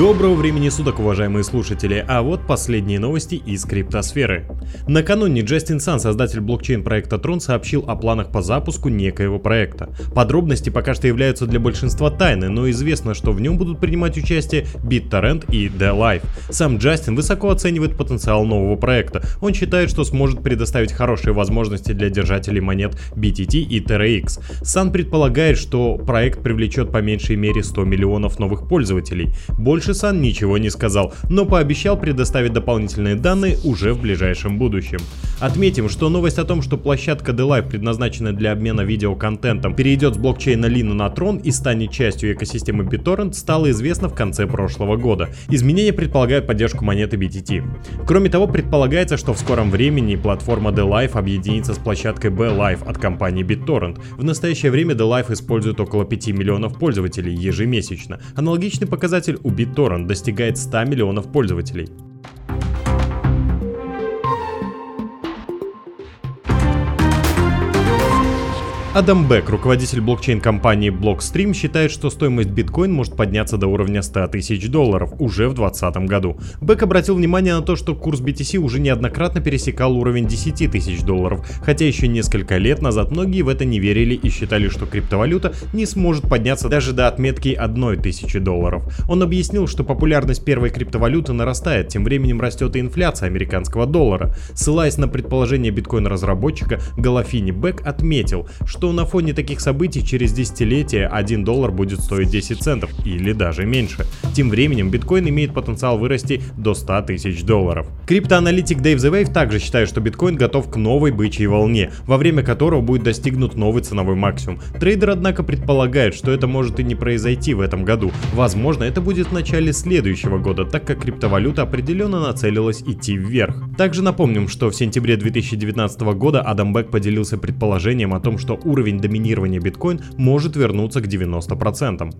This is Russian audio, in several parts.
Доброго времени суток, уважаемые слушатели, а вот последние новости из криптосферы. Накануне Джастин Сан, создатель блокчейн проекта Tron, сообщил о планах по запуску некоего проекта. Подробности пока что являются для большинства тайны, но известно, что в нем будут принимать участие BitTorrent и The Life. Сам Джастин высоко оценивает потенциал нового проекта. Он считает, что сможет предоставить хорошие возможности для держателей монет BTT и TRX. Сан предполагает, что проект привлечет по меньшей мере 100 миллионов новых пользователей. Больше Сан ничего не сказал, но пообещал предоставить дополнительные данные уже в ближайшем будущем. Отметим, что новость о том, что площадка DeLive, предназначенная для обмена видеоконтентом, перейдет с блокчейна Lino на Tron и станет частью экосистемы BitTorrent, стала известна в конце прошлого года. Изменения предполагают поддержку монеты BTT. Кроме того, предполагается, что в скором времени платформа DeLive объединится с площадкой BLive от компании BitTorrent. В настоящее время DeLive использует около 5 миллионов пользователей ежемесячно. Аналогичный показатель у BitTorrent BitTorrent достигает 100 миллионов пользователей. Адам Бек, руководитель блокчейн-компании Blockstream, считает, что стоимость биткоин может подняться до уровня 100 тысяч долларов уже в 2020 году. Бек обратил внимание на то, что курс BTC уже неоднократно пересекал уровень 10 тысяч долларов, хотя еще несколько лет назад многие в это не верили и считали, что криптовалюта не сможет подняться даже до отметки 1 тысячи долларов. Он объяснил, что популярность первой криптовалюты нарастает, тем временем растет и инфляция американского доллара. Ссылаясь на предположение биткоин-разработчика Галафини, Бек отметил, что на фоне таких событий через десятилетие 1 доллар будет стоить 10 центов или даже меньше. Тем временем биткоин имеет потенциал вырасти до 100 тысяч долларов. Криптоаналитик Дэйв The Wave также считает, что биткоин готов к новой бычьей волне, во время которого будет достигнут новый ценовой максимум. Трейдер, однако, предполагает, что это может и не произойти в этом году. Возможно, это будет в начале следующего года, так как криптовалюта определенно нацелилась идти вверх. Также напомним, что в сентябре 2019 года Адам Бек поделился предположением о том, что уровень доминирования биткоин может вернуться к 90%.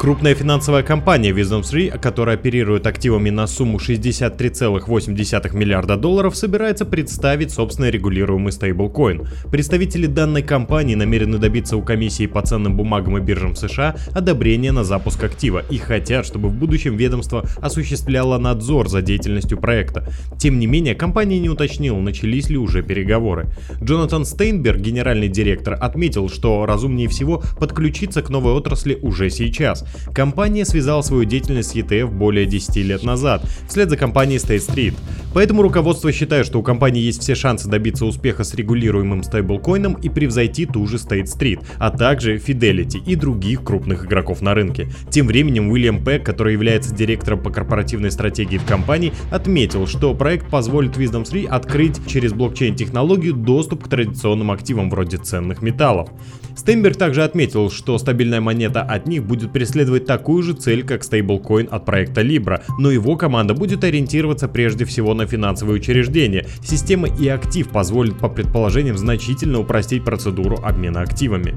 Крупная финансовая компания WisdomTree, которая оперирует активами на сумму 63,8 миллиарда долларов, собирается представить собственный регулируемый стейблкоин. Представители данной компании намерены добиться у комиссии по ценным бумагам и биржам США одобрения на запуск актива и хотят, чтобы в будущем ведомство осуществляло надзор за деятельностью проекта. Тем не менее, компания не уточнила, начались ли уже переговоры. Джонатан Стейнберг, генеральный директор, отметил, что разумнее всего подключиться к новой отрасли уже сейчас. Компания связала свою деятельность с ETF более 10 лет назад, вслед за компанией State Street. Поэтому руководство считает, что у компании есть все шансы добиться успеха с регулируемым стейблкоином и превзойти ту же State Street, а также Fidelity и других крупных игроков на рынке. Тем временем Уильям Пэк, который является директором по корпоративной стратегии в компании, отметил, что проект позволит Wisdom 3 открыть через блокчейн-технологию доступ к традиционным активам вроде ценных металлов. Стейнберг также отметил, что стабильная монета от них будет преследовать такую же цель, как стейблкоин от проекта Libra, но его команда будет ориентироваться прежде всего на финансовые учреждения. Система и актив позволит по предположениям значительно упростить процедуру обмена активами.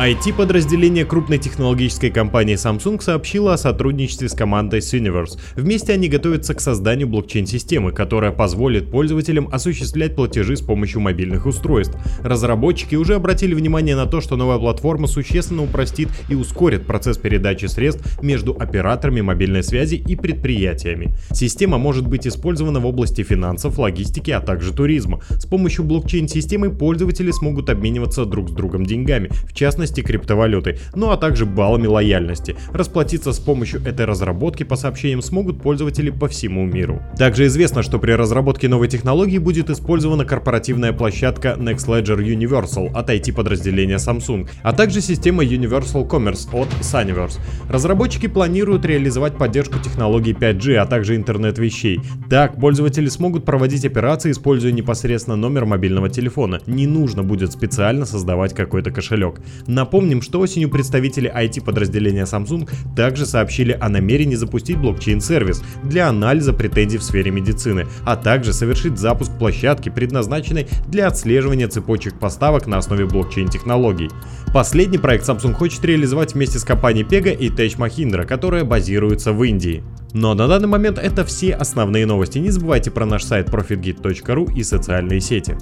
IT-подразделение крупной технологической компании Samsung сообщило о сотрудничестве с командой Syniverse. Вместе они готовятся к созданию блокчейн-системы, которая позволит пользователям осуществлять платежи с помощью мобильных устройств. Разработчики уже обратили внимание на то, что новая платформа существенно упростит и ускорит процесс передачи средств между операторами мобильной связи и предприятиями. Система может быть использована в области финансов, логистики, а также туризма. С помощью блокчейн-системы пользователи смогут обмениваться друг с другом деньгами, в частности части криптовалюты, ну а также баллами лояльности. Расплатиться с помощью этой разработки по сообщениям смогут пользователи по всему миру. Также известно, что при разработке новой технологии будет использована корпоративная площадка Next Ledger Universal от IT-подразделения Samsung, а также система Universal Commerce от Sunnyverse. Разработчики планируют реализовать поддержку технологий 5G, а также интернет вещей. Так, пользователи смогут проводить операции, используя непосредственно номер мобильного телефона. Не нужно будет специально создавать какой-то кошелек. Напомним, что осенью представители IT-подразделения Samsung также сообщили о намерении запустить блокчейн-сервис для анализа претензий в сфере медицины, а также совершить запуск площадки, предназначенной для отслеживания цепочек поставок на основе блокчейн-технологий. Последний проект Samsung хочет реализовать вместе с компанией Pega и Tech Mahindra, которая базируется в Индии. Но на данный момент это все основные новости. Не забывайте про наш сайт profitgit.ru и социальные сети.